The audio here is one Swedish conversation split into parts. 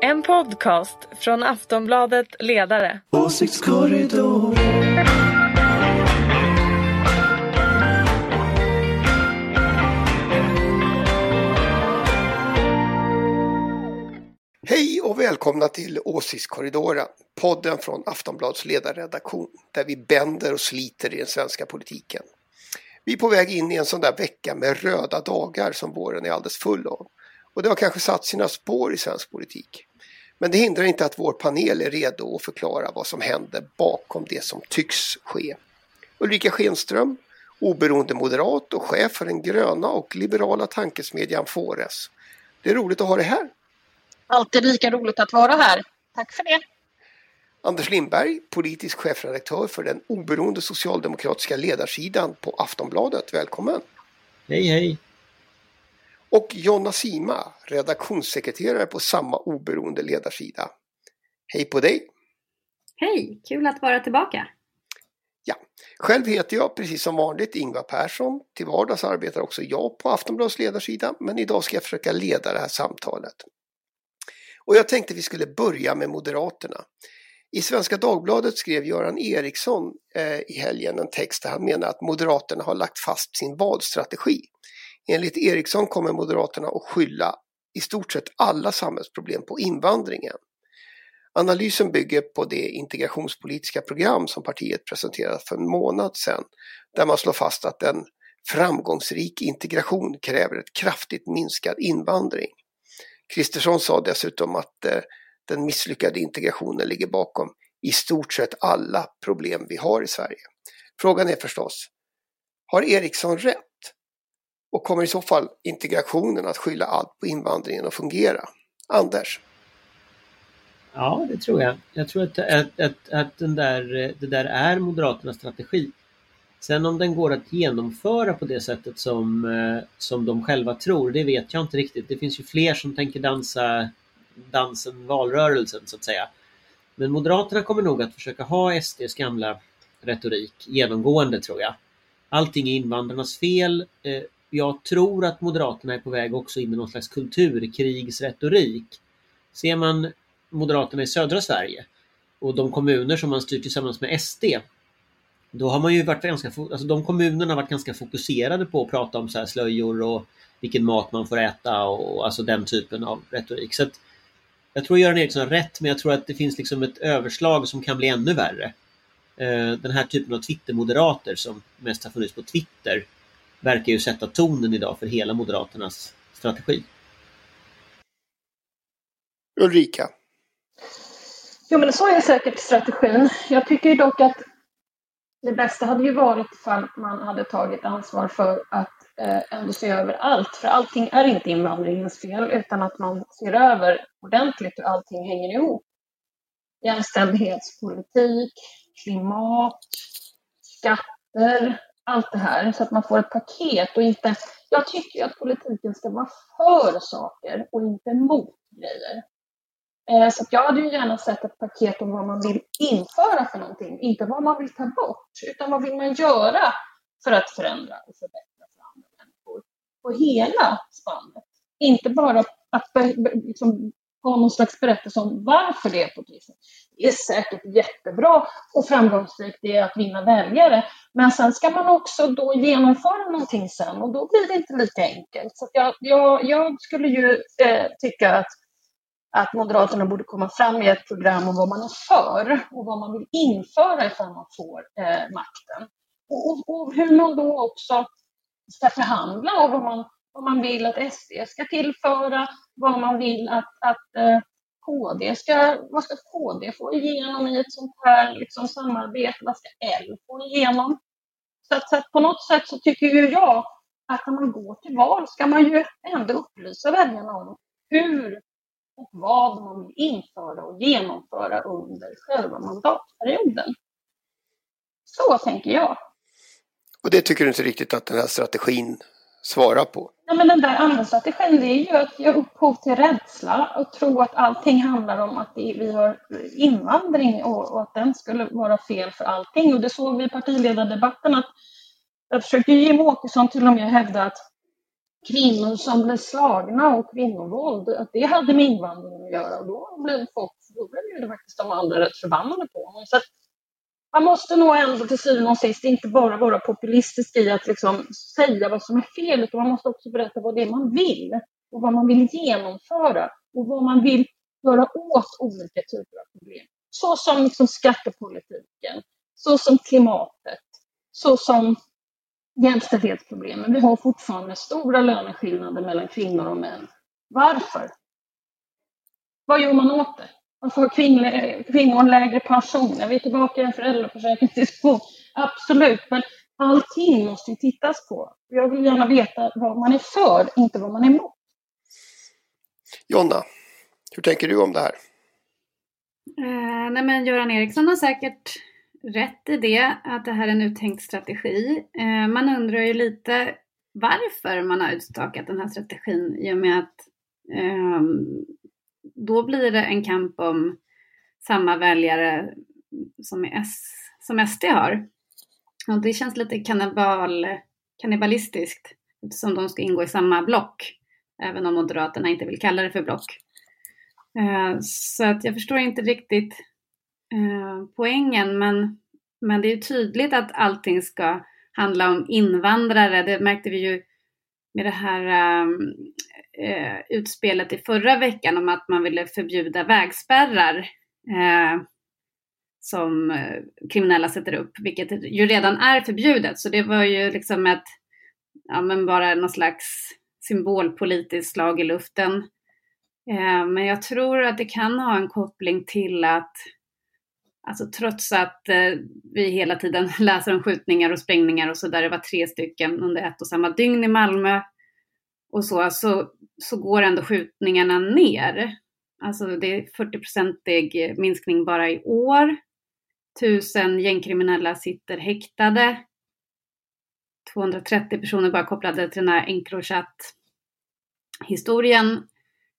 En podcast från Aftonbladet Ledare. Åsiktskorridor. Hej och välkomna till Åsiktskorridoren, podden från Aftonbladets ledarredaktion där vi bänder och sliter i den svenska politiken. Vi är på väg in i en sån där vecka med röda dagar som våren är alldeles full av. Och det har kanske satt sina spår i svensk politik. Men det hindrar inte att vår panel är redo att förklara vad som händer bakom det som tycks ske. Ulrika Schenström, oberoende moderat och chef för den gröna och liberala tankesmedjan Fores. Det är roligt att ha dig här. Alltid lika roligt att vara här. Tack för det. Anders Lindberg, politisk chefredaktör för den oberoende socialdemokratiska ledarsidan på Aftonbladet. Välkommen! Hej hej! Och Jonna Sima, redaktionssekreterare på samma oberoende ledarsida. Hej på dig! Hej! Kul att vara tillbaka! Ja, själv heter jag precis som vanligt Ingvar Persson. Till vardags arbetar också jag på Aftonbladets ledarsida men idag ska jag försöka leda det här samtalet. Och jag tänkte vi skulle börja med Moderaterna. I Svenska Dagbladet skrev Göran Eriksson eh, i helgen en text där han menar att Moderaterna har lagt fast sin valstrategi. Enligt Eriksson kommer Moderaterna att skylla i stort sett alla samhällsproblem på invandringen. Analysen bygger på det integrationspolitiska program som partiet presenterat för en månad sedan där man slår fast att en framgångsrik integration kräver ett kraftigt minskad invandring. Kristersson sa dessutom att eh, den misslyckade integrationen ligger bakom i stort sett alla problem vi har i Sverige. Frågan är förstås, har Eriksson rätt? Och kommer i så fall integrationen att skylla allt på invandringen att fungera? Anders? Ja, det tror jag. Jag tror att, att, att, att den där, det där är Moderaternas strategi. Sen om den går att genomföra på det sättet som, eh, som de själva tror, det vet jag inte riktigt. Det finns ju fler som tänker dansa dansen valrörelsen så att säga. Men Moderaterna kommer nog att försöka ha SDs gamla retorik genomgående tror jag. Allting är invandrarnas fel. Eh, jag tror att Moderaterna är på väg också in i någon slags kulturkrigsretorik. Ser man Moderaterna i södra Sverige och de kommuner som man styr tillsammans med SD då har man ju varit ganska, alltså de kommunerna har varit ganska fokuserade på att prata om så här slöjor och vilken mat man får äta och alltså den typen av retorik. Så att jag tror Göran Eriksson har rätt, men jag tror att det finns liksom ett överslag som kan bli ännu värre. Eh, den här typen av Twitter-moderater som mest har funnits på Twitter verkar ju sätta tonen idag för hela Moderaternas strategi. Ulrika? Jo, men så är säkert strategin. Jag tycker dock att det bästa hade ju varit ifall man hade tagit ansvar för att eh, ändå se över allt. För allting är inte invandringens fel, utan att man ser över ordentligt hur allting hänger ihop. Jämställdhetspolitik, klimat, skatter, allt det här. Så att man får ett paket och inte... Jag tycker att politiken ska vara för saker och inte mot grejer. Eh, så jag hade ju gärna sett ett paket om vad man vill införa för någonting, inte vad man vill ta bort, utan vad vill man göra för att förändra och förbättra för andra människor på hela spannet. Inte bara att liksom, ha någon slags berättelse om varför det är på ett är säkert jättebra och framgångsrikt det är att vinna väljare, men sen ska man också då genomföra någonting sen och då blir det inte lika enkelt. Så jag, jag, jag skulle ju eh, tycka att att Moderaterna borde komma fram med ett program om vad man är för och vad man vill införa ifall man får eh, makten. Och, och, och, hur man då också ska förhandla och vad man, vad man vill att SD ska tillföra, vad man vill att, att eh, KD ska, vad ska KD få igenom i ett sånt här liksom, samarbete, vad ska L få igenom? Så att, så att på något sätt så tycker ju jag att när man går till val ska man ju ändå upplysa väljarna om hur och vad man vill införa och genomföra under själva mandatperioden. Så tänker jag. Och det tycker du inte riktigt att den här strategin svara på? Ja, men den där andra strategin det är ju att ge upphov till rädsla och tro att allting handlar om att vi har invandring och, och att den skulle vara fel för allting. Och det såg vi i partiledardebatten att jag försökte Jimmie Åkesson till och med hävda att kvinnor som blev slagna och kvinnovåld, att det hade med invandring att göra. Och då blev folk, då blev det faktiskt de andra rätt förbannade på honom. Så att man måste nog ändå till syvende och sist inte bara vara populistisk i att liksom säga vad som är fel, utan man måste också berätta vad det är man vill och vad man vill genomföra och vad man vill göra åt olika typer av problem. Så som liksom skattepolitiken, så som klimatet, så som jämställdhetsproblemen. Vi har fortfarande stora löneskillnader mellan kvinnor och män. Varför? Vad gör man åt det? Varför har kvinnor, kvinnor lägre pension? Vi är tillbaka i en föräldraförsäkringsdiskussion. Absolut, men allting måste ju tittas på. Jag vill gärna veta vad man är för, inte vad man är emot. Jonna, hur tänker du om det här? Eh, nej men Göran Eriksson har säkert rätt i det, att det här är en uttänkt strategi. Eh, man undrar ju lite varför man har utstakat den här strategin i och med att eh, då blir det en kamp om samma väljare som, S, som SD har. Och det känns lite kannibal, kannibalistiskt eftersom de ska ingå i samma block, även om Moderaterna inte vill kalla det för block. Eh, så att jag förstår inte riktigt eh, poängen, men, men det är tydligt att allting ska handla om invandrare. Det märkte vi ju med det här ehm, eh, utspelet i förra veckan om att man ville förbjuda vägspärrar eh, som eh, kriminella sätter upp, vilket ju redan är förbjudet. Så det var ju liksom ett, ja men bara någon slags symbolpolitiskt slag i luften. Eh, men jag tror att det kan ha en koppling till att Alltså trots att eh, vi hela tiden läser om skjutningar och sprängningar och så där det var tre stycken under ett och samma dygn i Malmö och så, så, så går ändå skjutningarna ner. Alltså det är 40-procentig minskning bara i år. Tusen gängkriminella sitter häktade. 230 personer bara kopplade till den här Encrochat-historien.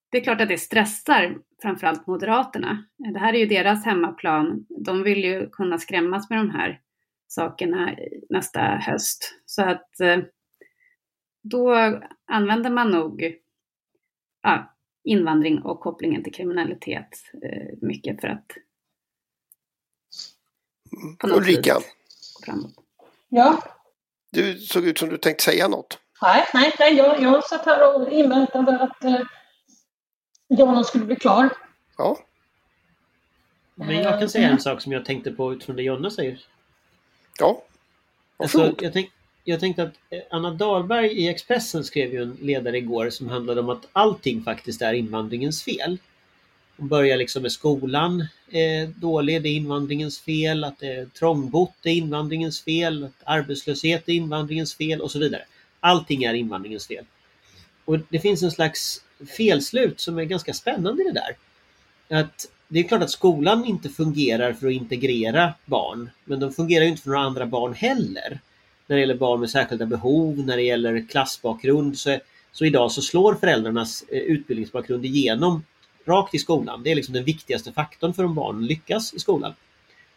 Det är klart att det stressar framförallt Moderaterna. Det här är ju deras hemmaplan. De vill ju kunna skrämmas med de här sakerna nästa höst. Så att eh, då använder man nog ja, invandring och kopplingen till kriminalitet eh, mycket för att på något Ulrika. gå framåt. Ja? Du såg ut som du tänkte säga något. Nej, nej, nej jag, jag satt här och inväntade att eh, Jonna skulle bli klar. Ja. Men jag kan säga en sak som jag tänkte på utifrån det Jonna säger. Ja. Alltså, jag, tänk, jag tänkte att eh, Anna Dahlberg i Expressen skrev ju en ledare igår som handlade om att allting faktiskt är invandringens fel. Hon börjar liksom med skolan är dålig, det är invandringens fel, att det är trångbott är invandringens fel, att arbetslöshet är invandringens fel och så vidare. Allting är invandringens fel. Och det finns en slags felslut som är ganska spännande i det där. Att det är klart att skolan inte fungerar för att integrera barn, men de fungerar inte för några andra barn heller. När det gäller barn med särskilda behov, när det gäller klassbakgrund, så, så idag så slår föräldrarnas eh, utbildningsbakgrund igenom rakt i skolan. Det är liksom den viktigaste faktorn för om barnen lyckas i skolan.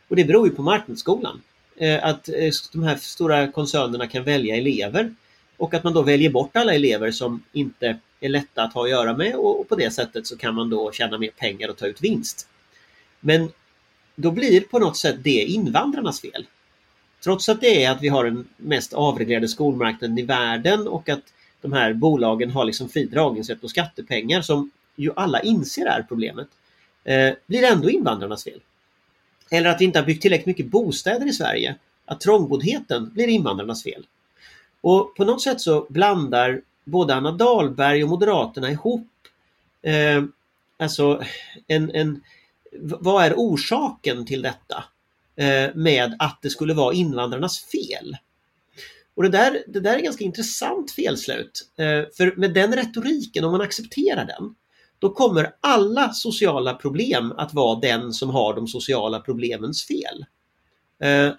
Och det beror ju på marknadsskolan. Eh, att eh, de här stora koncernerna kan välja elever och att man då väljer bort alla elever som inte är lätta att ha att göra med och på det sättet så kan man då tjäna mer pengar och ta ut vinst. Men då blir på något sätt det invandrarnas fel. Trots att det är att vi har den mest avreglerade skolmarknaden i världen och att de här bolagen har liksom fri dragningsrätt på skattepengar som ju alla inser är problemet, eh, blir ändå invandrarnas fel. Eller att vi inte har byggt tillräckligt mycket bostäder i Sverige, att trångboddheten blir invandrarnas fel. Och på något sätt så blandar både Anna Dahlberg och Moderaterna ihop eh, alltså en, en, vad är orsaken till detta eh, med att det skulle vara invandrarnas fel? Och det där, det där är ganska intressant felslut. Eh, för med den retoriken, om man accepterar den, då kommer alla sociala problem att vara den som har de sociala problemens fel. Eh,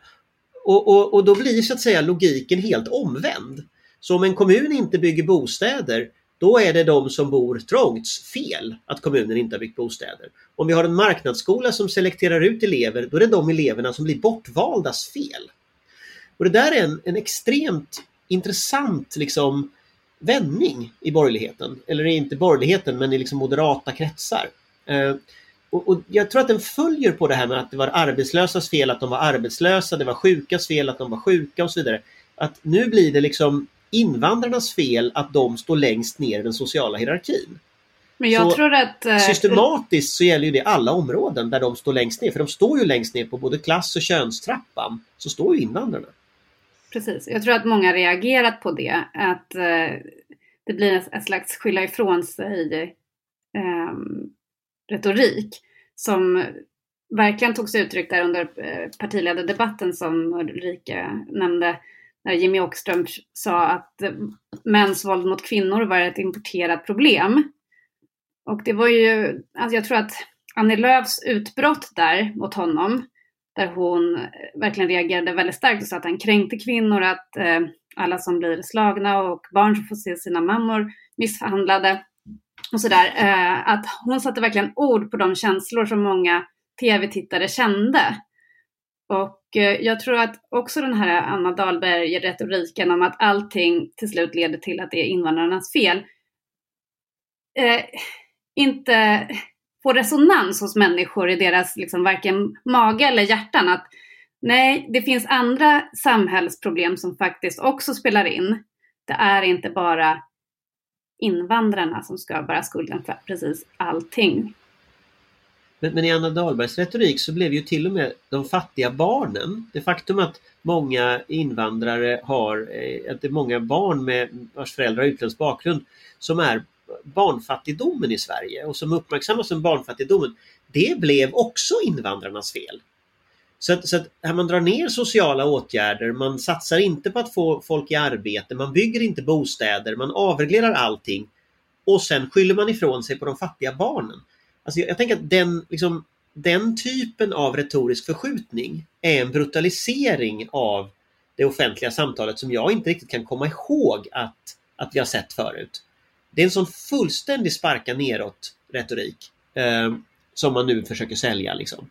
och, och, och då blir så att säga logiken helt omvänd. Så om en kommun inte bygger bostäder, då är det de som bor trångt fel att kommunen inte har byggt bostäder. Om vi har en marknadsskola som selekterar ut elever, då är det de eleverna som blir bortvaldas fel. Och Det där är en, en extremt intressant liksom, vändning i borgerligheten. Eller inte borgerligheten men i liksom moderata kretsar. Eh, och, och, Jag tror att den följer på det här med att det var arbetslösas fel att de var arbetslösa, det var sjukas fel att de var sjuka och så vidare. Att nu blir det liksom invandrarnas fel att de står längst ner i den sociala hierarkin. Men jag Så tror att... eh, Systematiskt så gäller ju det alla områden där de står längst ner. För de står ju längst ner på både klass och könstrappan. Så står ju invandrarna. Precis. Jag tror att många har reagerat på det. Att eh, det blir ett, ett slags skylla ifrån sig ehm, retorik som verkligen tog sig uttryck där under eh, partiledardebatten som Ulrika nämnde. När Jimmy Åkström sa att mäns våld mot kvinnor var ett importerat problem. Och det var ju, alltså jag tror att Annie Lööfs utbrott där mot honom där hon verkligen reagerade väldigt starkt och sa att han kränkte kvinnor, att eh, alla som blir slagna och barn som får se sina mammor misshandlade och sådär. Eh, att hon satte verkligen ord på de känslor som många tv-tittare kände. Och eh, jag tror att också den här Anna Dahlberg-retoriken om att allting till slut leder till att det är invandrarnas fel eh, inte får resonans hos människor i deras liksom varken mage eller hjärtan. Att nej, det finns andra samhällsproblem som faktiskt också spelar in. Det är inte bara invandrarna som ska bära skulden för precis allting. Men, men i Anna Dahlbergs retorik så blev ju till och med de fattiga barnen, det faktum att många invandrare har, eh, att det är många barn med vars föräldrar har utländsk bakgrund som är barnfattigdomen i Sverige och som uppmärksammas som barnfattigdomen, det blev också invandrarnas fel. Så att, så att här man drar ner sociala åtgärder, man satsar inte på att få folk i arbete, man bygger inte bostäder, man avreglerar allting och sen skyller man ifrån sig på de fattiga barnen. Alltså jag, jag tänker att den, liksom, den typen av retorisk förskjutning är en brutalisering av det offentliga samtalet som jag inte riktigt kan komma ihåg att, att vi har sett förut. Det är en sån fullständig sparka neråt retorik eh, som man nu försöker sälja. Liksom.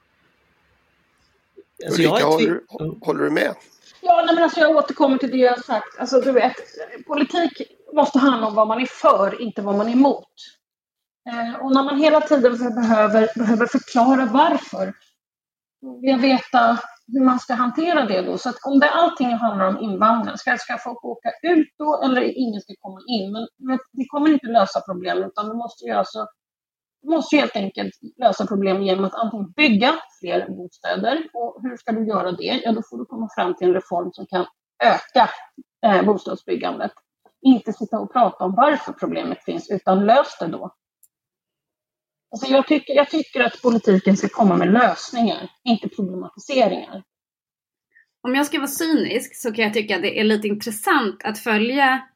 Ulrika, jag är håller, håller du med? Ja, nej, men alltså jag återkommer till det jag har sagt. Alltså, du vet, politik måste handla om vad man är för, inte vad man är emot. Eh, och när man hela tiden behöver, behöver förklara varför, då vill jag veta hur man ska hantera det då. Så att om det allting handlar om invandring, ska, ska folk åka ut då eller ingen ska komma in? Men vet, det kommer inte lösa problemet utan det måste ju alltså du måste ju helt enkelt lösa problemet genom att antingen bygga fler bostäder. Och hur ska du göra det? Ja, då får du komma fram till en reform som kan öka eh, bostadsbyggandet. Inte sitta och prata om varför problemet finns, utan lös det då. Alltså jag, tycker, jag tycker att politiken ska komma med lösningar, inte problematiseringar. Om jag ska vara cynisk så kan jag tycka att det är lite intressant att följa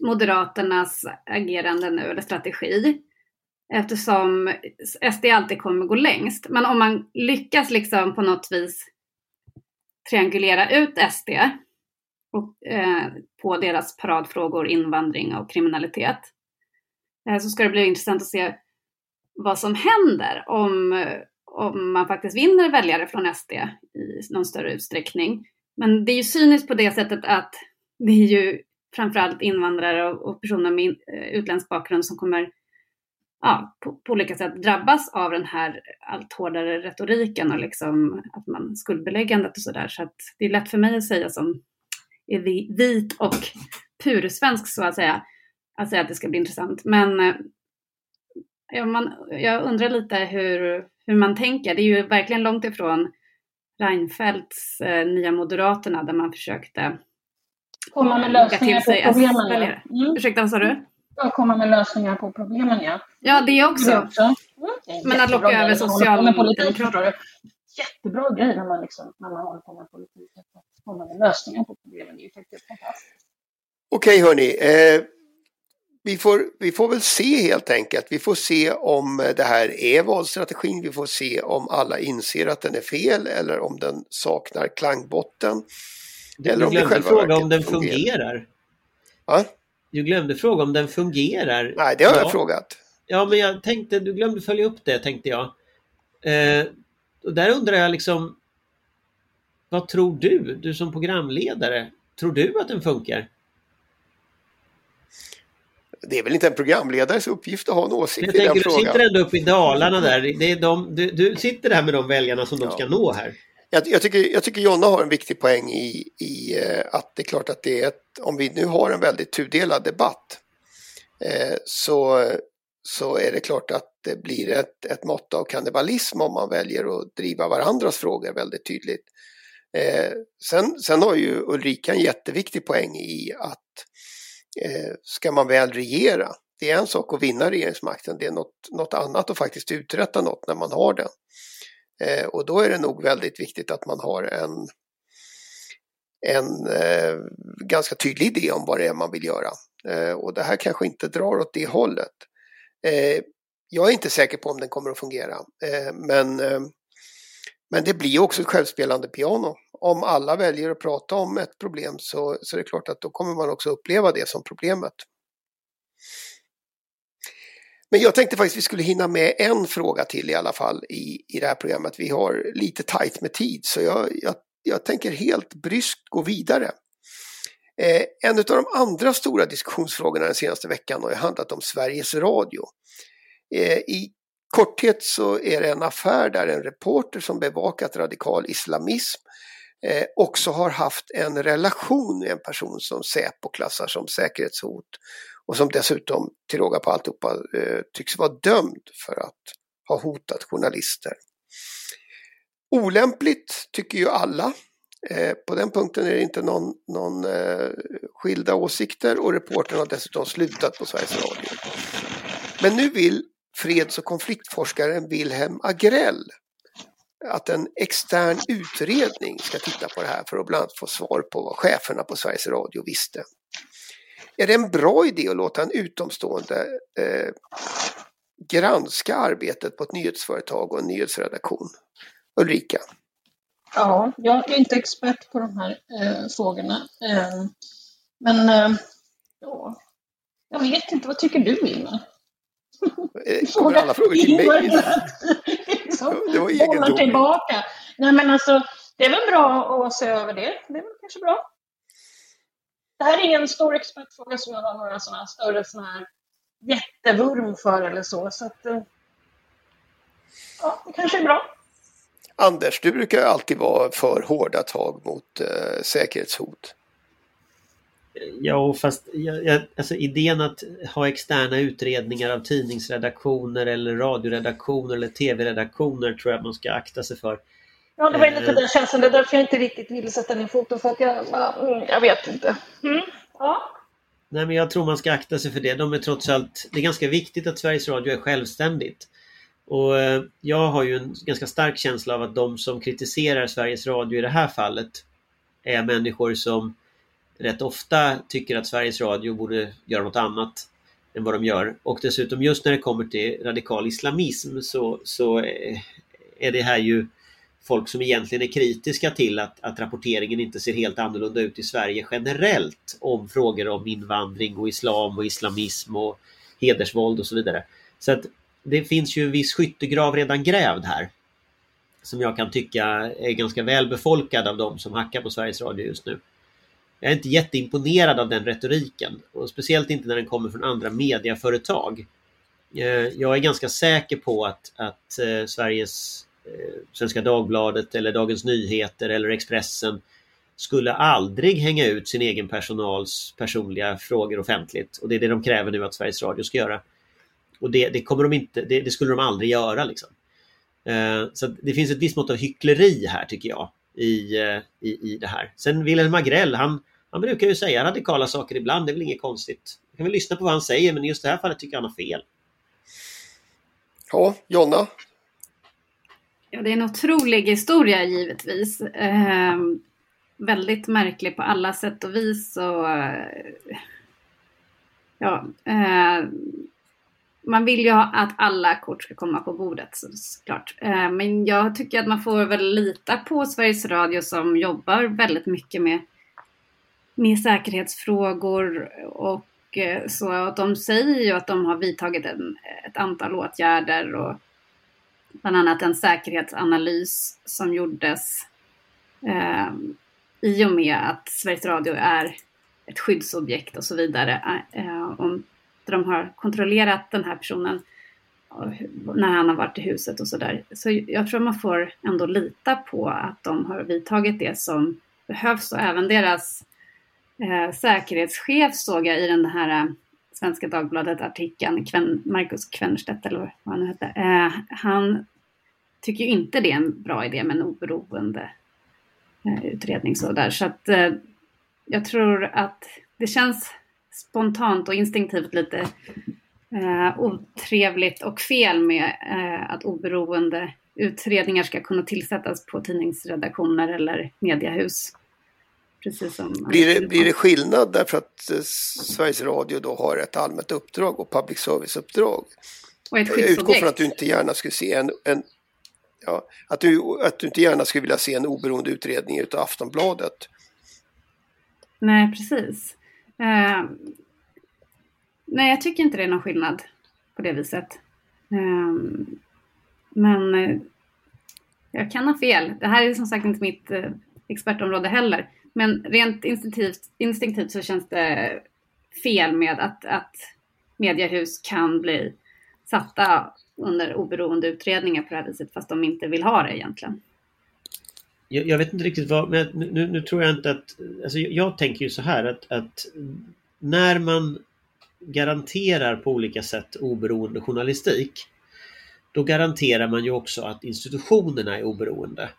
Moderaternas agerande nu, eller strategi. Eftersom SD alltid kommer gå längst. Men om man lyckas liksom på något vis triangulera ut SD och, eh, på deras paradfrågor invandring och kriminalitet. Eh, så ska det bli intressant att se vad som händer om, om man faktiskt vinner väljare från SD i någon större utsträckning. Men det är ju cyniskt på det sättet att det är ju framförallt invandrare och, och personer med eh, utländsk bakgrund som kommer ja, på, på olika sätt drabbas av den här allt hårdare retoriken och liksom att man skuldbeläggandet och sådär. Så att det är lätt för mig att säga som är vit och pursvensk så att säga, att säga att det ska bli intressant. Men eh, ja, man, jag undrar lite hur, hur man tänker. Det är ju verkligen långt ifrån Reinfeldts eh, Nya Moderaterna där man försökte Komma med lösningar till på sig problemen. Ja. Mm. Ursäkta, vad sa du? Ja, komma med lösningar på problemen, ja. Ja, det också. Det också. Mm. Men att locka över socialdemokrater. Jättebra grej när man, liksom, när man håller på med politik. Att komma med lösningar på problemen. Det är ju faktiskt fantastiskt. Okej hörni, eh, vi, får, vi får väl se helt enkelt. Vi får se om det här är valstrategin. Vi får se om alla inser att den är fel eller om den saknar klangbotten. Du, Eller du om glömde själva fråga om den fungerar. fungerar. Va? Du glömde fråga om den fungerar. Nej, det har ja. jag frågat. Ja, men jag tänkte, du glömde följa upp det tänkte jag. Eh, och där undrar jag liksom, vad tror du, du som programledare, tror du att den funkar? Det är väl inte en programledares uppgift att ha en åsikt Jag i den tänker, du frågan. sitter ändå uppe i Dalarna där. Det är de, du, du sitter där med de väljarna som de Ja. ska nå här. Jag, jag, tycker, jag tycker Jonna har en viktig poäng i, i eh, att det är klart att det är ett, om vi nu har en väldigt tudelad debatt eh, så, så är det klart att det blir ett, ett mått av kannibalism om man väljer att driva varandras frågor väldigt tydligt. Eh, sen, sen har ju Ulrika en jätteviktig poäng i att Eh, ska man väl regera, det är en sak att vinna regeringsmakten, det är något, något annat att faktiskt uträtta något när man har den. Eh, och då är det nog väldigt viktigt att man har en, en eh, ganska tydlig idé om vad det är man vill göra. Eh, och det här kanske inte drar åt det hållet. Eh, jag är inte säker på om den kommer att fungera. Eh, men, eh, men det blir också ett självspelande piano. Om alla väljer att prata om ett problem så, så är det klart att då kommer man också uppleva det som problemet. Men jag tänkte faktiskt vi skulle hinna med en fråga till i alla fall i, i det här programmet. Vi har lite tajt med tid så jag, jag, jag tänker helt bryskt gå vidare. Eh, en av de andra stora diskussionsfrågorna den senaste veckan har ju handlat om Sveriges Radio. Eh, I korthet så är det en affär där en reporter som bevakat radikal islamism eh, också har haft en relation med en person som Säpo klassar som säkerhetshot och som dessutom till råga på alltihopa eh, tycks vara dömd för att ha hotat journalister. Olämpligt tycker ju alla. Eh, på den punkten är det inte någon, någon eh, skilda åsikter och reportern har dessutom slutat på Sveriges Radio. Men nu vill freds och konfliktforskaren Wilhelm Agrell att en extern utredning ska titta på det här för att bland annat få svar på vad cheferna på Sveriges Radio visste. Är det en bra idé att låta en utomstående eh, granska arbetet på ett nyhetsföretag och en nyhetsredaktion? Ulrika? Ja, jag är inte expert på de här eh, frågorna. Eh, men eh, ja, jag vet inte. Vad tycker du, Ingmar? Eh, kommer alla frågor till mig? liksom, Det var egendomligt. tillbaka. Nej, men alltså, det är väl bra att se över det. Det är väl kanske bra. Det här är ingen stor expertfråga som jag har några sådana större såna här jättevurm för eller så. Så att, eh, ja, det kanske är bra. Anders, du brukar alltid vara för hårda tag mot eh, säkerhetshot. Ja, fast jag, alltså idén att ha externa utredningar av tidningsredaktioner eller radioredaktioner eller tv-redaktioner tror jag man ska akta sig för. Ja, det var lite Eh. den känslan. Det är därför jag inte riktigt vill sätta ner foten. För att jag, ja, mm, jag vet inte. Mm. Ja. Nej, men jag tror man ska akta sig för det. De är trots allt... Det är ganska viktigt att Sveriges Radio är självständigt. Och eh, jag har ju en ganska stark känsla av att de som kritiserar Sveriges Radio i det här fallet är människor som rätt ofta tycker att Sveriges Radio borde göra något annat än vad de gör. Och dessutom just när det kommer till radikal islamism så, så eh, är det här ju folk som egentligen är kritiska till att, att rapporteringen inte ser helt annorlunda ut i Sverige generellt om frågor om invandring och islam och islamism och hedersvåld och så vidare. Så att det finns ju en viss skyttegrav redan grävd här. Som jag kan tycka är ganska välbefolkad av de som hackar på Sveriges Radio just nu. Jag är inte jätteimponerad av den retoriken och speciellt inte när den kommer från andra mediaföretag. Eh, jag är ganska säker på att, att eh, Sveriges eh, Svenska Dagbladet eller Dagens Nyheter eller Expressen skulle aldrig hänga ut sin egen personals personliga frågor offentligt. Och det är det de kräver nu att Sveriges Radio ska göra. Och det, det kommer de inte, det, det skulle de aldrig göra liksom. Så det finns ett visst mått av hyckleri här tycker jag i, i, i det här. Sen Wilhelm Agrell, han, han brukar ju säga radikala saker ibland, det är väl inget konstigt. Jag kan väl lyssna på vad han säger men i just det här fallet tycker jag han har fel. Ja, Jonna? Ja, det är en otrolig historia givetvis. Eh, väldigt märklig på alla sätt och vis. Och, ja, eh, man vill ju ha att alla kort ska komma på bordet så, såklart. Eh, men jag tycker att man får väl lita på Sveriges Radio som jobbar väldigt mycket med, med säkerhetsfrågor och eh, så att de säger ju att de har vidtagit en, ett antal åtgärder och bland annat en säkerhetsanalys som gjordes eh, i och med att Sveriges Radio är ett skyddsobjekt och så vidare. Eh, om de har kontrollerat den här personen när han har varit i huset och sådär. Så jag tror man får ändå lita på att de har vidtagit det som behövs och även deras eh, säkerhetschef såg jag i den här eh, Svenska Dagbladet-artikeln, Kven, Marcus Kvennerstedt eller vad han nu hette. Eh, han tycker ju inte det är en bra idé med en oberoende eh, utredning så där. Så att eh, jag tror att det känns spontant och instinktivt lite eh, otrevligt och fel med eh, att oberoende utredningar ska kunna tillsättas på tidningsredaktioner eller mediehus. Precis som blir, det, blir det skillnad därför att eh, Sveriges Radio då har ett allmänt uppdrag och public service-uppdrag? Och ett Jag utgår från att du inte gärna skulle se en, en ja, att, du, att du inte gärna skulle vilja se en oberoende utredning utav Aftonbladet. Nej, precis. Uh, nej, jag tycker inte det är någon skillnad på det viset. Uh, men uh, jag kan ha fel. Det här är som sagt inte mitt eh, expertområde heller. Men rent instinktivt, instinktivt så känns det fel med att, att mediehus kan bli satta under oberoende utredningar på det här viset fast de inte vill ha det egentligen. Jag, jag vet inte riktigt vad, men nu, nu, tror jag inte att... Alltså jag tänker ju så här att, att när man garanterar på olika sätt oberoende journalistik då garanterar man ju också att institutionerna är oberoende.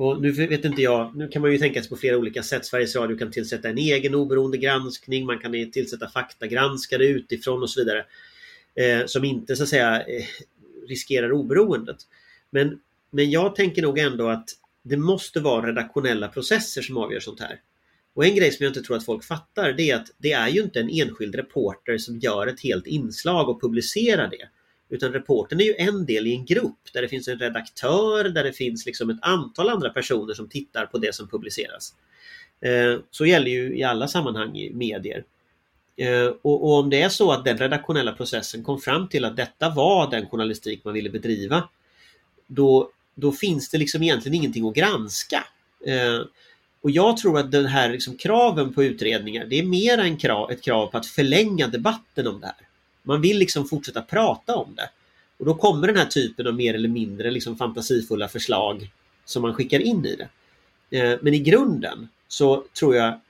Och nu vet inte jag, nu kan man ju tänka sig på flera olika sätt. Sveriges Radio kan tillsätta en egen oberoende granskning, man kan tillsätta faktagranskare utifrån och så vidare. Eh, som inte så att säga eh, riskerar oberoendet. Men, men jag tänker nog ändå att det måste vara redaktionella processer som avgör sånt här. Och en grej som jag inte tror att folk fattar det är att det är ju inte en enskild reporter som gör ett helt inslag och publicerar det. Utan reporten är ju en del i en grupp där det finns en redaktör, där det finns liksom ett antal andra personer som tittar på det som publiceras. Eh, så gäller ju i alla sammanhang i medier. Eh, och, om det är så att den redaktionella processen kom fram till att detta var den journalistik man ville bedriva, då, då finns det liksom egentligen ingenting att granska. Eh, och jag tror att den här liksom kraven på utredningar, det är mer än krav, ett krav på att förlänga debatten om det här. Man vill liksom fortsätta prata om det. Och då kommer den här typen av mer eller mindre liksom fantasifulla förslag som man skickar in i det. Eh, men i grunden så tror jag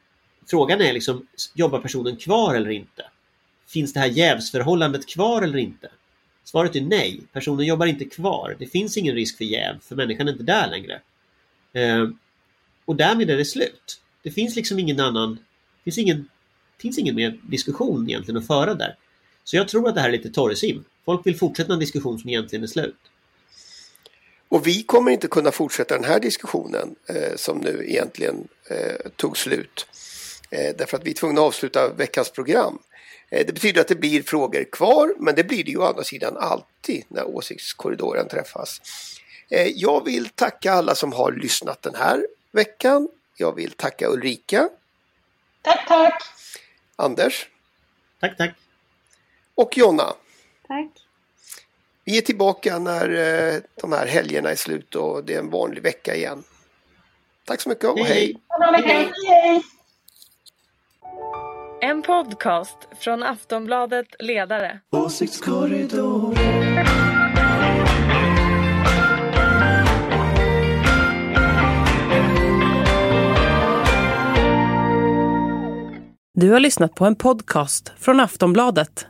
frågan är liksom, jobbar personen kvar eller inte? Finns det här jävsförhållandet kvar eller inte? Svaret är nej, personen jobbar inte kvar. Det finns ingen risk för jäv, för människan är inte där längre. Eh, och därmed är det slut. Det finns liksom ingen annan, det finns ingen, finns ingen mer diskussion egentligen att föra där. Så jag tror att det här är lite torrsim. Folk vill fortsätta en diskussion som egentligen är slut. Och vi kommer inte kunna fortsätta den här diskussionen eh, som nu egentligen eh, tog slut. Eh, därför att vi är tvungna att avsluta veckans program. Eh, det betyder att det blir frågor kvar, men det blir det ju å andra sidan alltid när åsiktskorridoren träffas. Eh, jag vill tacka alla som har lyssnat den här veckan. Jag vill tacka Ulrika. Tack, tack. Anders. Tack, tack. Och Jonna. Tack. Vi är tillbaka när de här helgerna är slut och det är en vanlig vecka igen. Tack så mycket och hej. hej. hej. En podcast från Aftonbladet Ledare. Åsiktskorridoren. Du har lyssnat på en podcast från Aftonbladet.